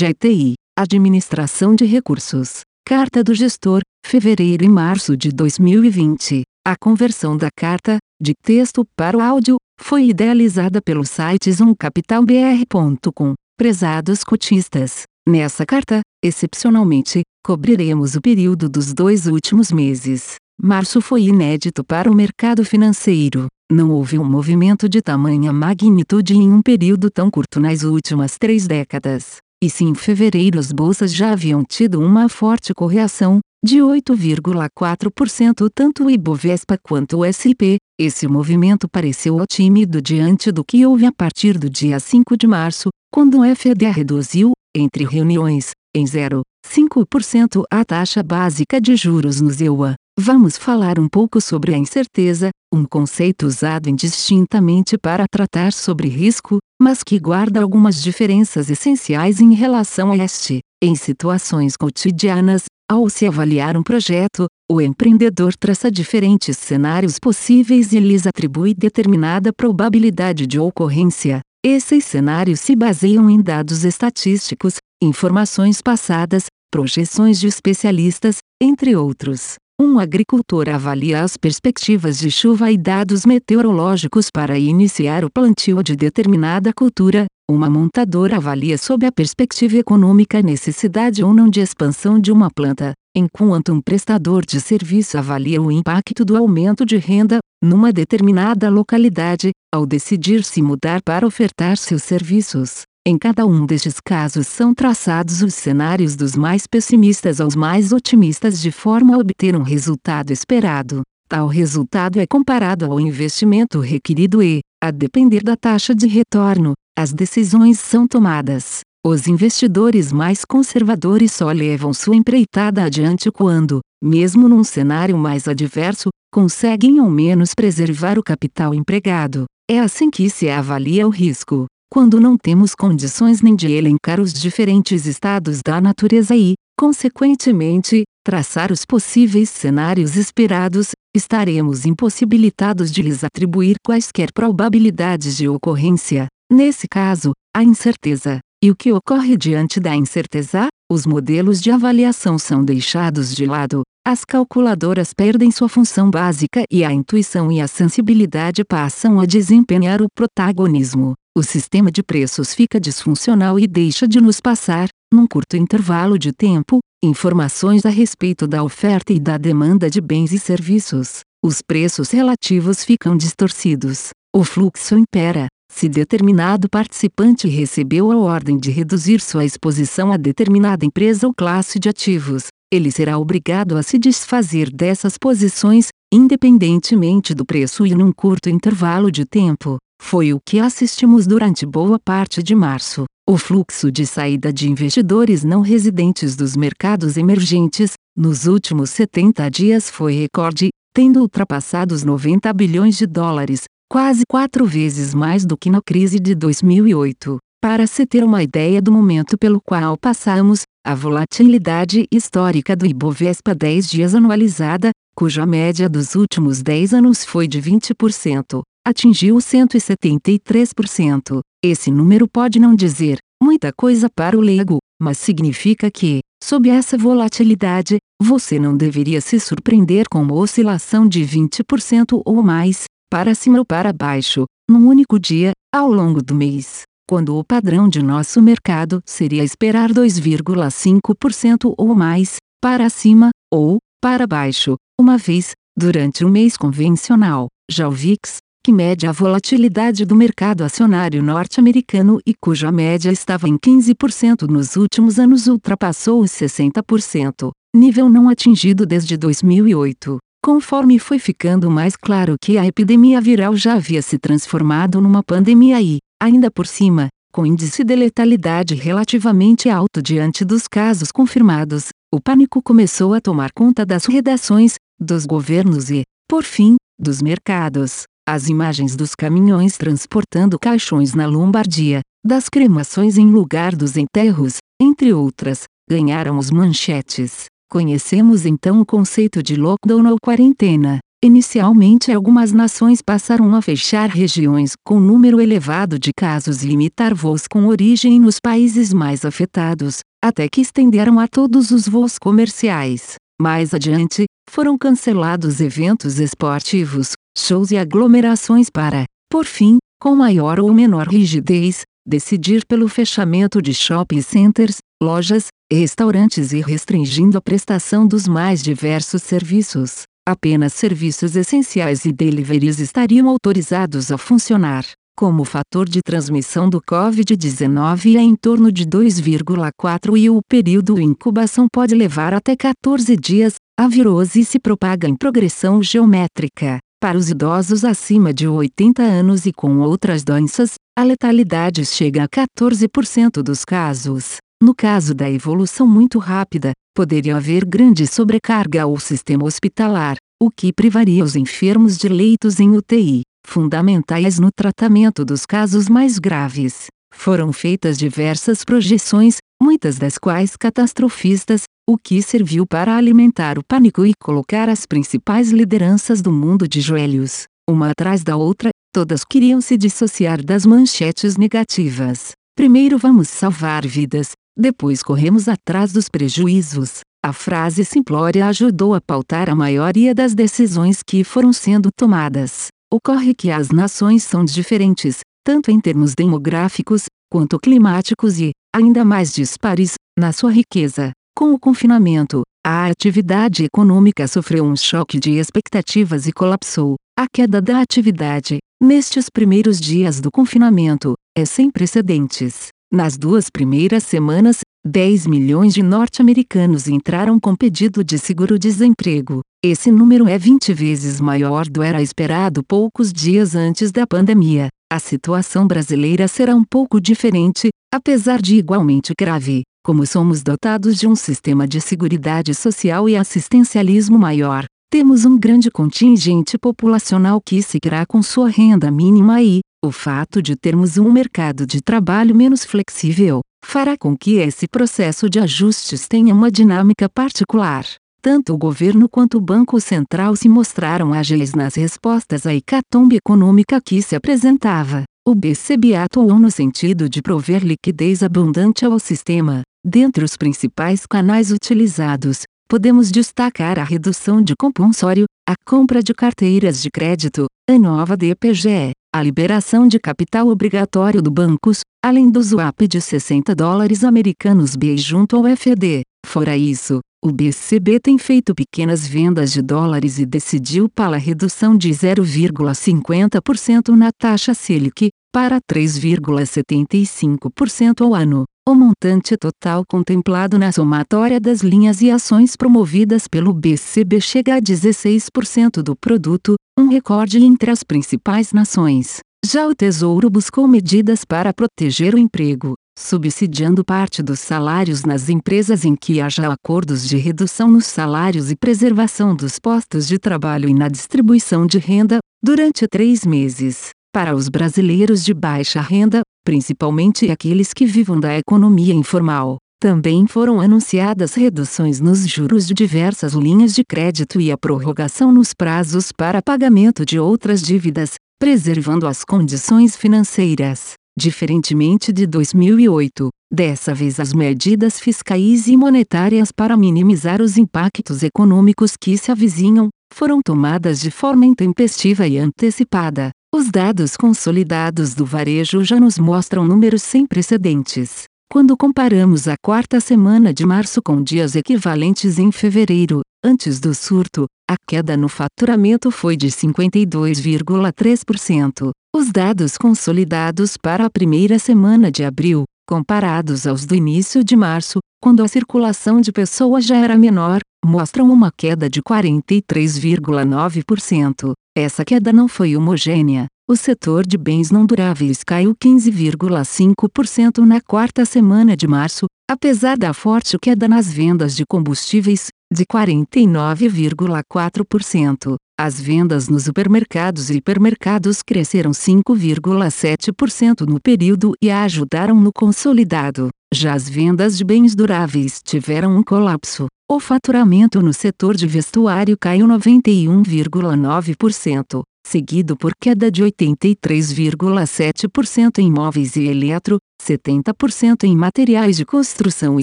GTI, Administração de Recursos. Carta do Gestor, fevereiro e março de 2020. A conversão da carta, de texto para o áudio, foi idealizada pelo site zoomcapitalbr.com. Prezados cotistas, nessa carta, excepcionalmente, cobriremos o período dos dois últimos meses. Março foi inédito para o mercado financeiro. Não houve um movimento de tamanha magnitude em um período tão curto nas últimas três décadas. E se em fevereiro as bolsas já haviam tido uma forte correção, de 8,4% tanto o Ibovespa quanto o SP, esse movimento pareceu tímido diante do que houve a partir do dia 5 de março, quando o FDA reduziu, entre reuniões, em 0,5% a taxa básica de juros no ZEUA. Vamos falar um pouco sobre a incerteza, um conceito usado indistintamente para tratar sobre risco, mas que guarda algumas diferenças essenciais em relação a este. Em situações cotidianas, ao se avaliar um projeto, o empreendedor traça diferentes cenários possíveis e lhes atribui determinada probabilidade de ocorrência. Esses cenários se baseiam em dados estatísticos, informações passadas, projeções de especialistas, entre outros. Um agricultor avalia as perspectivas de chuva e dados meteorológicos para iniciar o plantio de determinada cultura. Uma montadora avalia sob a perspectiva econômica a necessidade ou não de expansão de uma planta, enquanto um prestador de serviço avalia o impacto do aumento de renda, numa determinada localidade, ao decidir se mudar para ofertar seus serviços. Em cada um destes casos são traçados os cenários dos mais pessimistas aos mais otimistas de forma a obter um resultado esperado. Tal resultado é comparado ao investimento requerido e, a depender da taxa de retorno, as decisões são tomadas. Os investidores mais conservadores só levam sua empreitada adiante quando, mesmo num cenário mais adverso, conseguem ao menos preservar o capital empregado. É assim que se avalia o risco quando não temos condições nem de elencar os diferentes estados da natureza e, consequentemente, traçar os possíveis cenários esperados, estaremos impossibilitados de lhes atribuir quaisquer probabilidades de ocorrência. Nesse caso, a incerteza. E o que ocorre diante da incerteza? Os modelos de avaliação são deixados de lado, as calculadoras perdem sua função básica e a intuição e a sensibilidade passam a desempenhar o protagonismo o sistema de preços fica disfuncional e deixa de nos passar, num curto intervalo de tempo, informações a respeito da oferta e da demanda de bens e serviços. Os preços relativos ficam distorcidos. O fluxo impera. Se determinado participante recebeu a ordem de reduzir sua exposição a determinada empresa ou classe de ativos, ele será obrigado a se desfazer dessas posições, independentemente do preço e num curto intervalo de tempo. Foi o que assistimos durante boa parte de março. O fluxo de saída de investidores não residentes dos mercados emergentes, nos últimos 70 dias foi recorde, tendo ultrapassado os 90 bilhões de dólares, quase quatro vezes mais do que na crise de 2008. Para se ter uma ideia do momento pelo qual passamos, a volatilidade histórica do Ibovespa 10 dias anualizada, cuja média dos últimos 10 anos foi de 20%, atingiu 173%. Esse número pode não dizer muita coisa para o leigo, mas significa que, sob essa volatilidade, você não deveria se surpreender com uma oscilação de 20% ou mais, para cima ou para baixo, num único dia, ao longo do mês, quando o padrão de nosso mercado seria esperar 2,5% ou mais, para cima, ou, para baixo, uma vez, durante o mês convencional. Já o VIX, que mede a volatilidade do mercado acionário norte-americano e cuja média estava em 15% nos últimos anos ultrapassou os 60%, nível não atingido desde 2008. Conforme foi ficando mais claro que a epidemia viral já havia se transformado numa pandemia e, ainda por cima, com índice de letalidade relativamente alto diante dos casos confirmados, o pânico começou a tomar conta das redações, dos governos e, por fim, dos mercados. As imagens dos caminhões transportando caixões na Lombardia, das cremações em lugar dos enterros, entre outras, ganharam os manchetes. Conhecemos então o conceito de lockdown ou quarentena. Inicialmente, algumas nações passaram a fechar regiões com número elevado de casos e limitar voos com origem nos países mais afetados, até que estenderam a todos os voos comerciais. Mais adiante, foram cancelados eventos esportivos, shows e aglomerações para, por fim, com maior ou menor rigidez, decidir pelo fechamento de shopping centers, lojas, restaurantes e restringindo a prestação dos mais diversos serviços. Apenas serviços essenciais e deliveries estariam autorizados a funcionar. Como o fator de transmissão do Covid-19 é em torno de 2,4 e o período de incubação pode levar até 14 dias, a virose se propaga em progressão geométrica. Para os idosos acima de 80 anos e com outras doenças, a letalidade chega a 14% dos casos. No caso da evolução muito rápida, poderia haver grande sobrecarga ao sistema hospitalar, o que privaria os enfermos de leitos em UTI, fundamentais no tratamento dos casos mais graves. Foram feitas diversas projeções, muitas das quais catastrofistas, o que serviu para alimentar o pânico e colocar as principais lideranças do mundo de joelhos, uma atrás da outra, todas queriam se dissociar das manchetes negativas. Primeiro vamos salvar vidas, depois corremos atrás dos prejuízos. A frase simplória ajudou a pautar a maioria das decisões que foram sendo tomadas. Ocorre que as nações são diferentes, tanto em termos demográficos, quanto climáticos e, ainda mais dispares, na sua riqueza. Com o confinamento, a atividade econômica sofreu um choque de expectativas e colapsou. A queda da atividade, nestes primeiros dias do confinamento, é sem precedentes. Nas duas primeiras semanas, 10 milhões de norte-americanos entraram com pedido de seguro-desemprego. Esse número é 20 vezes maior do era esperado poucos dias antes da pandemia. A situação brasileira será um pouco diferente, apesar de igualmente grave. Como somos dotados de um sistema de seguridade social e assistencialismo maior, temos um grande contingente populacional que seguirá com sua renda mínima e, o fato de termos um mercado de trabalho menos flexível, fará com que esse processo de ajustes tenha uma dinâmica particular. Tanto o governo quanto o Banco Central se mostraram ágeis nas respostas à hecatombe econômica que se apresentava. O BCB atuou no sentido de prover liquidez abundante ao sistema. Dentre os principais canais utilizados, podemos destacar a redução de compulsório, a compra de carteiras de crédito, a nova DPGE, a liberação de capital obrigatório do bancos, além do swap de 60 dólares americanos B junto ao FED. Fora isso, o BCB tem feito pequenas vendas de dólares e decidiu para a redução de 0,50% na taxa Selic, para 3,75% ao ano. O montante total contemplado na somatória das linhas e ações promovidas pelo BCB chega a 16% do produto, um recorde entre as principais nações. Já o Tesouro buscou medidas para proteger o emprego, subsidiando parte dos salários nas empresas em que haja acordos de redução nos salários e preservação dos postos de trabalho e na distribuição de renda, durante três meses. Para os brasileiros de baixa renda, principalmente aqueles que vivam da economia informal, também foram anunciadas reduções nos juros de diversas linhas de crédito e a prorrogação nos prazos para pagamento de outras dívidas, preservando as condições financeiras. Diferentemente de 2008, dessa vez as medidas fiscais e monetárias para minimizar os impactos econômicos que se avizinham, foram tomadas de forma intempestiva e antecipada. Os dados consolidados do varejo já nos mostram números sem precedentes. Quando comparamos a quarta semana de março com dias equivalentes em fevereiro, antes do surto, a queda no faturamento foi de 52,3%. Os dados consolidados para a primeira semana de abril, comparados aos do início de março, quando a circulação de pessoas já era menor, mostram uma queda de 43,9%. Essa queda não foi homogênea. O setor de bens não duráveis caiu 15,5% na quarta semana de março, apesar da forte queda nas vendas de combustíveis, de 49,4%. As vendas nos supermercados e hipermercados cresceram 5,7% no período e ajudaram no consolidado. Já as vendas de bens duráveis tiveram um colapso. O faturamento no setor de vestuário caiu 91,9%, seguido por queda de 83,7% em móveis e eletro, 70% em materiais de construção e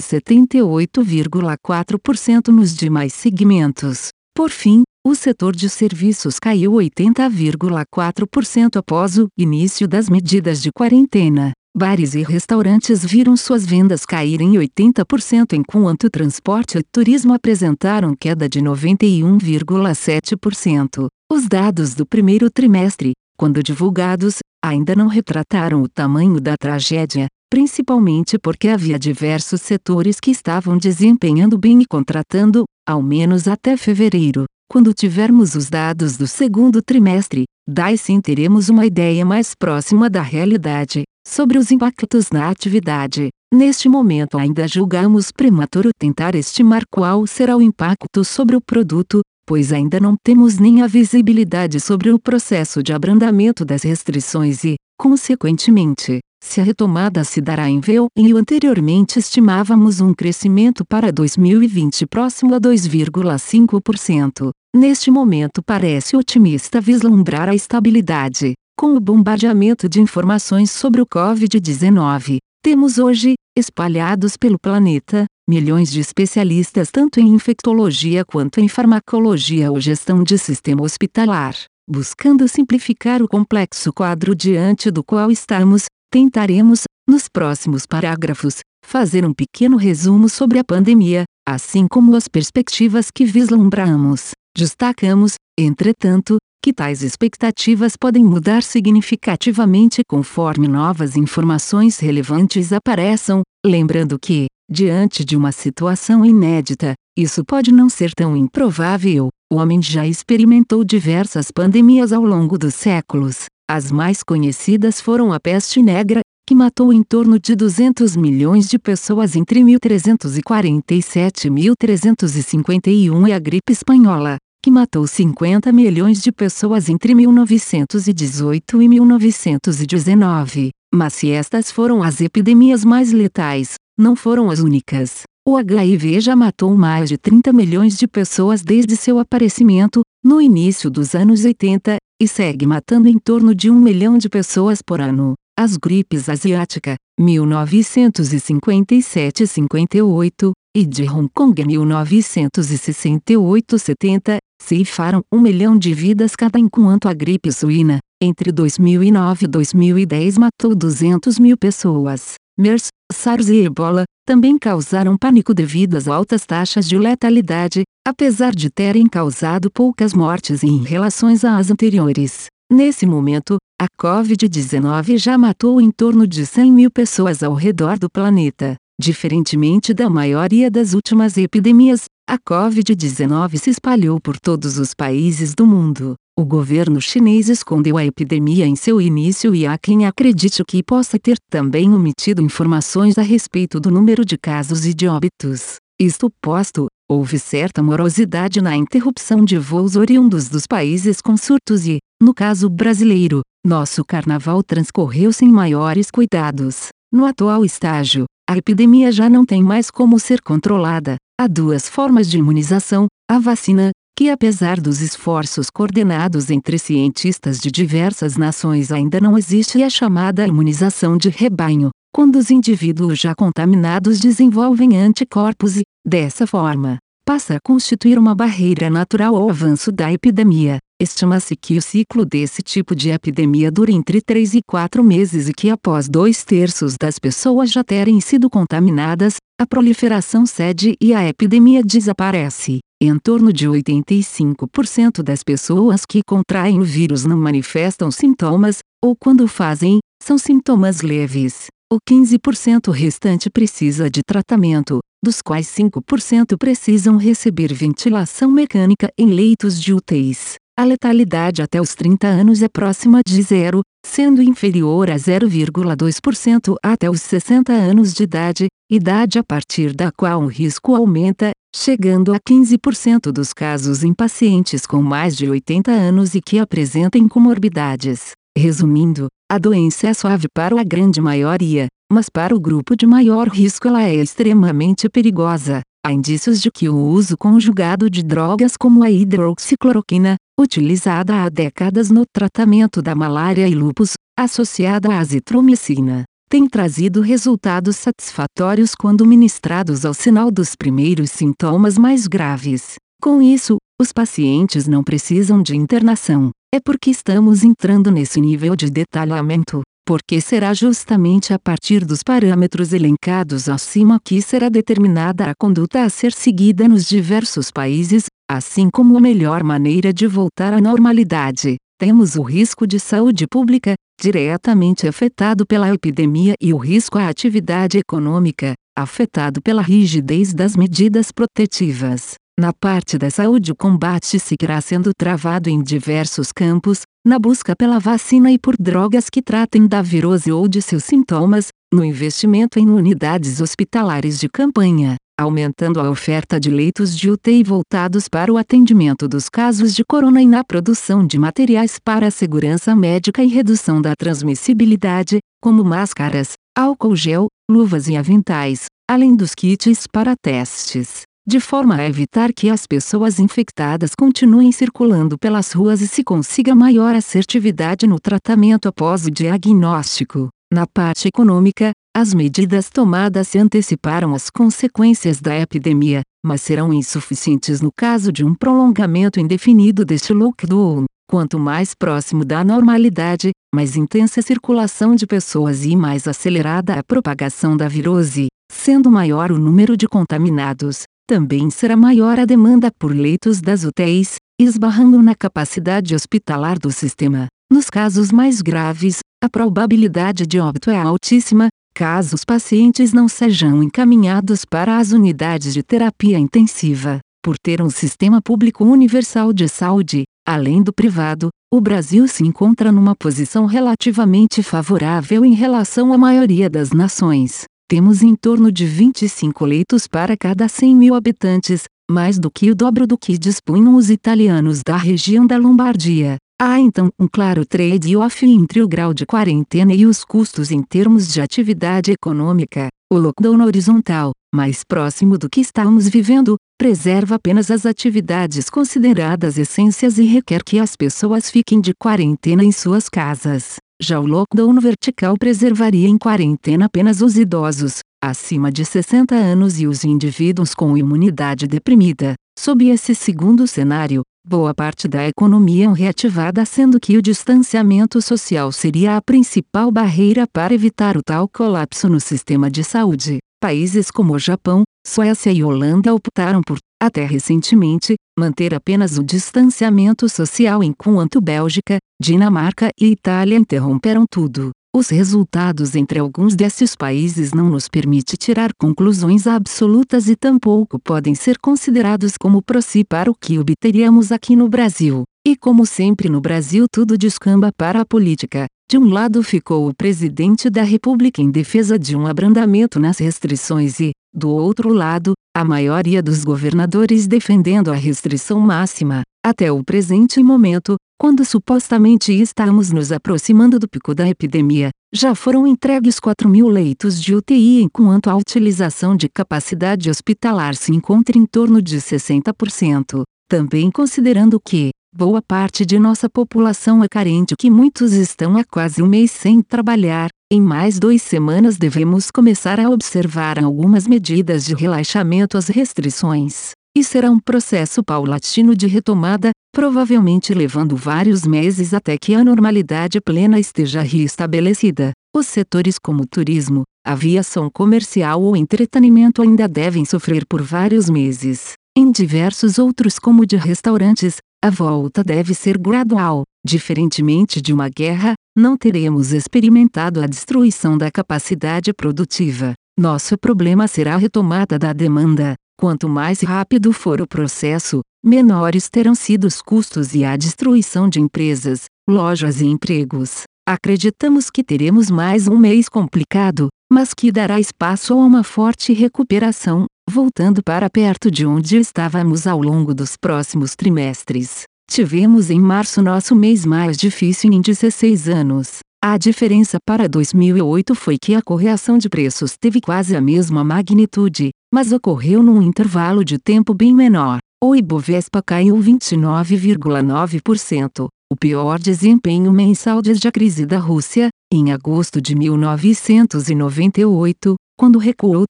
78,4% nos demais segmentos. Por fim, o setor de serviços caiu 80,4% após o início das medidas de quarentena. Bares e restaurantes viram suas vendas caírem 80%, enquanto transporte e turismo apresentaram queda de 91,7%. Os dados do primeiro trimestre, quando divulgados, ainda não retrataram o tamanho da tragédia, principalmente porque havia diversos setores que estavam desempenhando bem e contratando, ao menos até fevereiro. Quando tivermos os dados do segundo trimestre, daí sim teremos uma ideia mais próxima da realidade sobre os impactos na atividade. Neste momento ainda julgamos prematuro tentar estimar qual será o impacto sobre o produto, pois ainda não temos nem a visibilidade sobre o processo de abrandamento das restrições e, consequentemente, se a retomada se dará em V ou em anteriormente estimávamos um crescimento para 2020 próximo a 2,5%. Neste momento parece otimista vislumbrar a estabilidade, com o bombardeamento de informações sobre o Covid-19, temos hoje, espalhados pelo planeta, milhões de especialistas tanto em infectologia quanto em farmacologia ou gestão de sistema hospitalar. Buscando simplificar o complexo quadro diante do qual estamos, tentaremos, nos próximos parágrafos, fazer um pequeno resumo sobre a pandemia, assim como as perspectivas que vislumbramos. Destacamos, entretanto, que tais expectativas podem mudar significativamente conforme novas informações relevantes apareçam, lembrando que, diante de uma situação inédita, isso pode não ser tão improvável. O homem já experimentou diversas pandemias ao longo dos séculos. As mais conhecidas foram a peste negra, que matou em torno de 200 milhões de pessoas entre 1347 e 1351 e a gripe espanhola, que matou 50 milhões de pessoas entre 1918 e 1919. Mas se estas foram as epidemias mais letais, não foram as únicas. O HIV já matou mais de 30 milhões de pessoas desde seu aparecimento, no início dos anos 80, e segue matando em torno de um milhão de pessoas por ano. As gripes asiática, 1957-58, e de Hong Kong 1968-70, ceifaram um milhão de vidas cada enquanto a gripe suína, entre 2009 e 2010 matou 200 mil pessoas. MERS, SARS e Ebola, também causaram pânico devido às altas taxas de letalidade, apesar de terem causado poucas mortes em relação às anteriores. Nesse momento, a Covid-19 já matou em torno de 100 mil pessoas ao redor do planeta. Diferentemente da maioria das últimas epidemias, a Covid-19 se espalhou por todos os países do mundo. O governo chinês escondeu a epidemia em seu início e há quem acredite que possa ter também omitido informações a respeito do número de casos e de óbitos. Isto posto, houve certa morosidade na interrupção de voos oriundos dos países com surtos e, no caso brasileiro, nosso carnaval transcorreu sem maiores cuidados. No atual estágio, a epidemia já não tem mais como ser controlada. Há duas formas de imunização: a vacina, que apesar dos esforços coordenados entre cientistas de diversas nações ainda não existe, e a chamada imunização de rebanho, quando os indivíduos já contaminados desenvolvem anticorpos e, dessa forma, passa a constituir uma barreira natural ao avanço da epidemia. Estima-se que o ciclo desse tipo de epidemia dura entre 3 e 4 meses e que após dois terços das pessoas já terem sido contaminadas, a proliferação cede e a epidemia desaparece. Em torno de 85% das pessoas que contraem o vírus não manifestam sintomas, ou quando fazem, são sintomas leves. O 15% restante precisa de tratamento, dos quais 5% precisam receber ventilação mecânica em leitos de UTIs. A letalidade até os 30 anos é próxima de zero, sendo inferior a 0,2% até os 60 anos de idade, idade a partir da qual o risco aumenta, chegando a 15% dos casos em pacientes com mais de 80 anos e que apresentem comorbidades. Resumindo, a doença é suave para a grande maioria, mas para o grupo de maior risco ela é extremamente perigosa. Há indícios de que o uso conjugado de drogas como a hidroxicloroquina, utilizada há décadas no tratamento da malária e lúpus, associada à azitromicina, tem trazido resultados satisfatórios quando ministrados ao sinal dos primeiros sintomas mais graves. Com isso, os pacientes não precisam de internação. É porque estamos entrando nesse nível de detalhamento, porque será justamente a partir dos parâmetros elencados acima que será determinada a conduta a ser seguida nos diversos países, assim como a melhor maneira de voltar à normalidade. Temos o risco de saúde pública, diretamente afetado pela epidemia, e o risco à atividade econômica, afetado pela rigidez das medidas protetivas. Na parte da saúde o combate seguirá sendo travado em diversos campos, na busca pela vacina e por drogas que tratem da virose ou de seus sintomas, no investimento em unidades hospitalares de campanha, aumentando a oferta de leitos de UTI voltados para o atendimento dos casos de corona e na produção de materiais para a segurança médica e redução da transmissibilidade, como máscaras, álcool gel, luvas e aventais, além dos kits para testes de forma a evitar que as pessoas infectadas continuem circulando pelas ruas e se consiga maior assertividade no tratamento após o diagnóstico. Na parte econômica, as medidas tomadas se anteciparam às consequências da epidemia, mas serão insuficientes no caso de um prolongamento indefinido deste lockdown. Quanto mais próximo da normalidade, mais intensa a circulação de pessoas e mais acelerada a propagação da virose, sendo maior o número de contaminados, também será maior a demanda por leitos das UTIs, esbarrando na capacidade hospitalar do sistema. Nos casos mais graves, a probabilidade de óbito é altíssima, caso os pacientes não sejam encaminhados para as unidades de terapia intensiva. Por ter um sistema público universal de saúde, além do privado, o Brasil se encontra numa posição relativamente favorável em relação à maioria das nações. Temos em torno de 25 leitos para cada 100 mil habitantes, mais do que o dobro do que dispunham os italianos da região da Lombardia. Há então um claro trade-off entre o grau de quarentena e os custos em termos de atividade econômica. O lockdown horizontal, mais próximo do que estamos vivendo, preserva apenas as atividades consideradas essências e requer que as pessoas fiquem de quarentena em suas casas. Já o lockdown vertical preservaria em quarentena apenas os idosos, acima de 60 anos e os indivíduos com imunidade deprimida. Sob esse segundo cenário, boa parte da economia é reativada, sendo que o distanciamento social seria a principal barreira para evitar o tal colapso no sistema de saúde. Países como Japão, Suécia e Holanda optaram por, até recentemente, manter apenas o distanciamento social enquanto Bélgica, Dinamarca e Itália interromperam tudo. Os resultados entre alguns desses países não nos permite tirar conclusões absolutas e tampouco podem ser considerados como prossi para o que obteríamos aqui no Brasil. E como sempre no Brasil tudo descamba para a política. De um lado ficou o presidente da República em defesa de um abrandamento nas restrições e, do outro lado, a maioria dos governadores defendendo a restrição máxima. Até o presente momento, quando supostamente estamos nos aproximando do pico da epidemia, já foram entregues 4 mil leitos de UTI enquanto a utilização de capacidade hospitalar se encontra em torno de 60%. Também considerando que, boa parte de nossa população é carente que muitos estão há quase um mês sem trabalhar, em mais duas semanas devemos começar a observar algumas medidas de relaxamento às restrições. E será um processo paulatino de retomada, provavelmente levando vários meses até que a normalidade plena esteja reestabelecida. Os setores como turismo, aviação comercial ou entretenimento ainda devem sofrer por vários meses. Em diversos outros, como de restaurantes, a volta deve ser gradual. Diferentemente de uma guerra, não teremos experimentado a destruição da capacidade produtiva. Nosso problema será a retomada da demanda. Quanto mais rápido for o processo, menores terão sido os custos e a destruição de empresas, lojas e empregos. Acreditamos que teremos mais um mês complicado, mas que dará espaço a uma forte recuperação, voltando para perto de onde estávamos ao longo dos próximos trimestres. Tivemos em março nosso mês mais difícil em 16 anos. A diferença para 2008 foi que a correção de preços teve quase a mesma magnitude, mas ocorreu num intervalo de tempo bem menor. O Ibovespa caiu 29,9%, o pior desempenho mensal desde a crise da Rússia, em agosto de 1998, quando recuou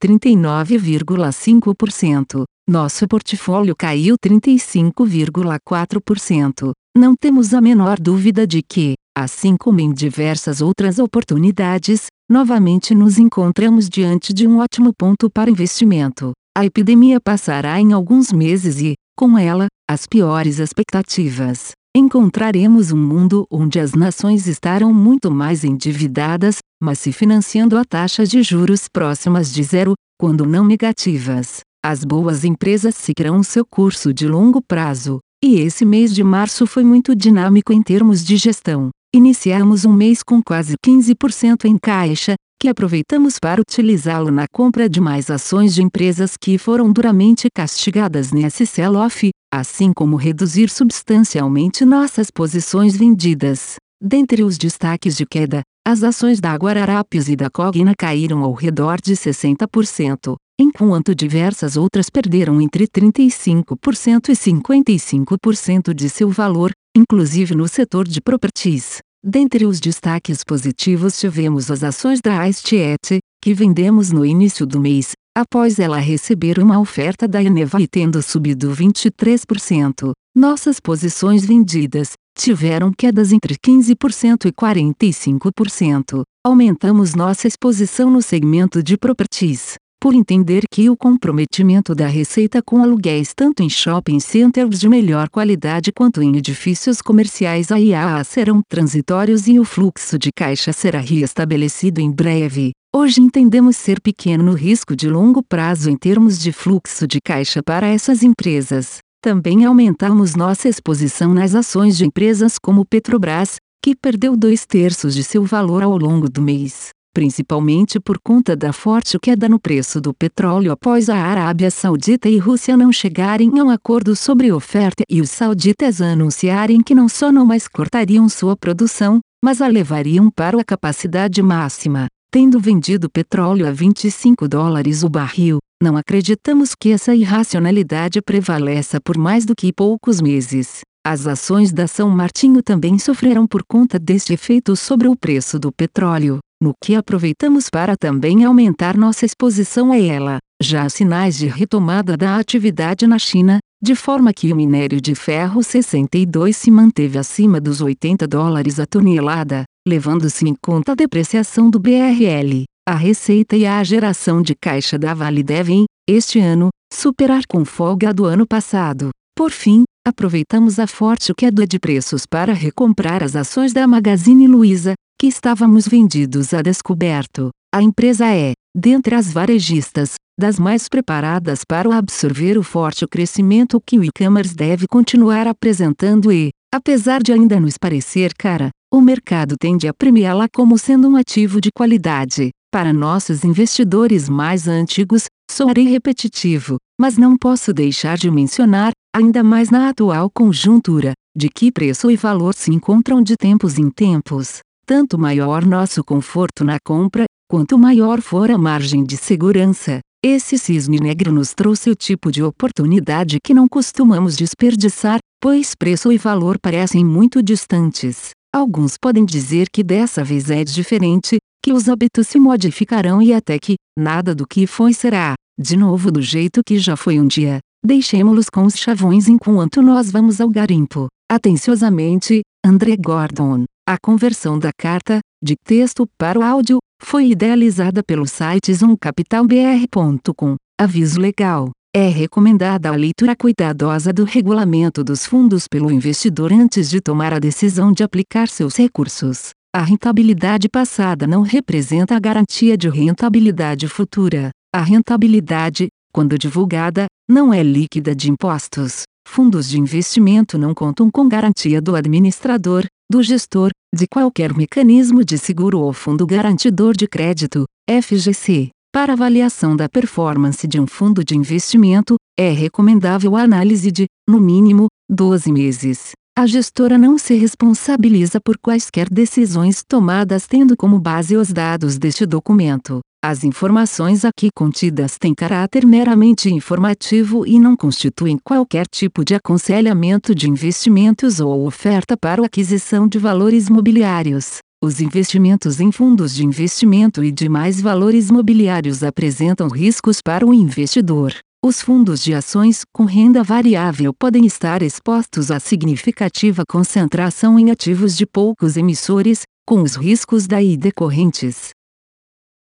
39,5%. Nosso portfólio caiu 35,4%. Não temos a menor dúvida de que, assim como em diversas outras oportunidades, novamente nos encontramos diante de um ótimo ponto para investimento. A epidemia passará em alguns meses e, com ela, as piores expectativas. Encontraremos um mundo onde as nações estarão muito mais endividadas, mas se financiando a taxas de juros próximas de zero, quando não negativas. As boas empresas seguirão seu curso de longo prazo, e esse mês de março foi muito dinâmico em termos de gestão. Iniciamos um mês com quase 15% em caixa, que aproveitamos para utilizá-lo na compra de mais ações de empresas que foram duramente castigadas nesse sell-off, assim como reduzir substancialmente nossas posições vendidas. Dentre os destaques de queda, as ações da Guararapes e da Cogna caíram ao redor de 60%, enquanto diversas outras perderam entre 35% e 55% de seu valor, inclusive no setor de properties. Dentre os destaques positivos tivemos as ações da Astiet, que vendemos no início do mês, após ela receber uma oferta da Eneva e tendo subido 23%. Nossas posições vendidas tiveram quedas entre 15% e 45%. Aumentamos nossa exposição no segmento de properties por entender que o comprometimento da receita com aluguéis tanto em shopping centers de melhor qualidade quanto em edifícios comerciais AIA serão transitórios e o fluxo de caixa será reestabelecido em breve. Hoje entendemos ser pequeno o risco de longo prazo em termos de fluxo de caixa para essas empresas. Também aumentamos nossa exposição nas ações de empresas como Petrobras, que perdeu dois terços de seu valor ao longo do mês principalmente por conta da forte queda no preço do petróleo após a Arábia Saudita e Rússia não chegarem a um acordo sobre oferta e os sauditas anunciarem que não só não mais cortariam sua produção, mas a levariam para a capacidade máxima. Tendo vendido petróleo a 25 dólares o barril, não acreditamos que essa irracionalidade prevaleça por mais do que poucos meses. As ações da São Martinho também sofreram por conta deste efeito sobre o preço do petróleo no que aproveitamos para também aumentar nossa exposição a ela. Já há sinais de retomada da atividade na China, de forma que o minério de ferro 62 se manteve acima dos 80 dólares a tonelada, levando-se em conta a depreciação do BRL. A receita e a geração de caixa da Vale devem, este ano, superar com folga do ano passado. Por fim, aproveitamos a forte queda de preços para recomprar as ações da Magazine Luiza, que estávamos vendidos a descoberto. A empresa é, dentre as varejistas, das mais preparadas para absorver o forte crescimento que o e-commerce deve continuar apresentando e, apesar de ainda nos parecer cara, o mercado tende a premiá-la como sendo um ativo de qualidade. Para nossos investidores mais antigos, soarei repetitivo, mas não posso deixar de mencionar, ainda mais na atual conjuntura, de que preço e valor se encontram de tempos em tempos. Tanto maior nosso conforto na compra, quanto maior for a margem de segurança. Esse cisne negro nos trouxe o tipo de oportunidade que não costumamos desperdiçar, pois preço e valor parecem muito distantes. Alguns podem dizer que dessa vez é diferente, que os hábitos se modificarão e até que, nada do que foi será, de novo do jeito que já foi um dia. Deixemo-los com os chavões enquanto nós vamos ao garimpo. Atenciosamente, André Gordon. A conversão da carta, de texto para o áudio, foi idealizada pelo site zoomcapitalbr.com. Aviso legal. É recomendada a leitura cuidadosa do regulamento dos fundos pelo investidor antes de tomar a decisão de aplicar seus recursos. A rentabilidade passada não representa a garantia de rentabilidade futura. A rentabilidade, quando divulgada, não é líquida de impostos. Fundos de investimento não contam com garantia do administrador, do gestor, de qualquer mecanismo de seguro ou fundo garantidor de crédito, FGC. Para avaliação da performance de um fundo de investimento, é recomendável a análise de, no mínimo, 12 meses. A gestora não se responsabiliza por quaisquer decisões tomadas tendo como base os dados deste documento. As informações aqui contidas têm caráter meramente informativo e não constituem qualquer tipo de aconselhamento de investimentos ou oferta para aquisição de valores mobiliários. Os investimentos em fundos de investimento e demais valores mobiliários apresentam riscos para o investidor. Os fundos de ações com renda variável podem estar expostos a significativa concentração em ativos de poucos emissores, com os riscos daí decorrentes.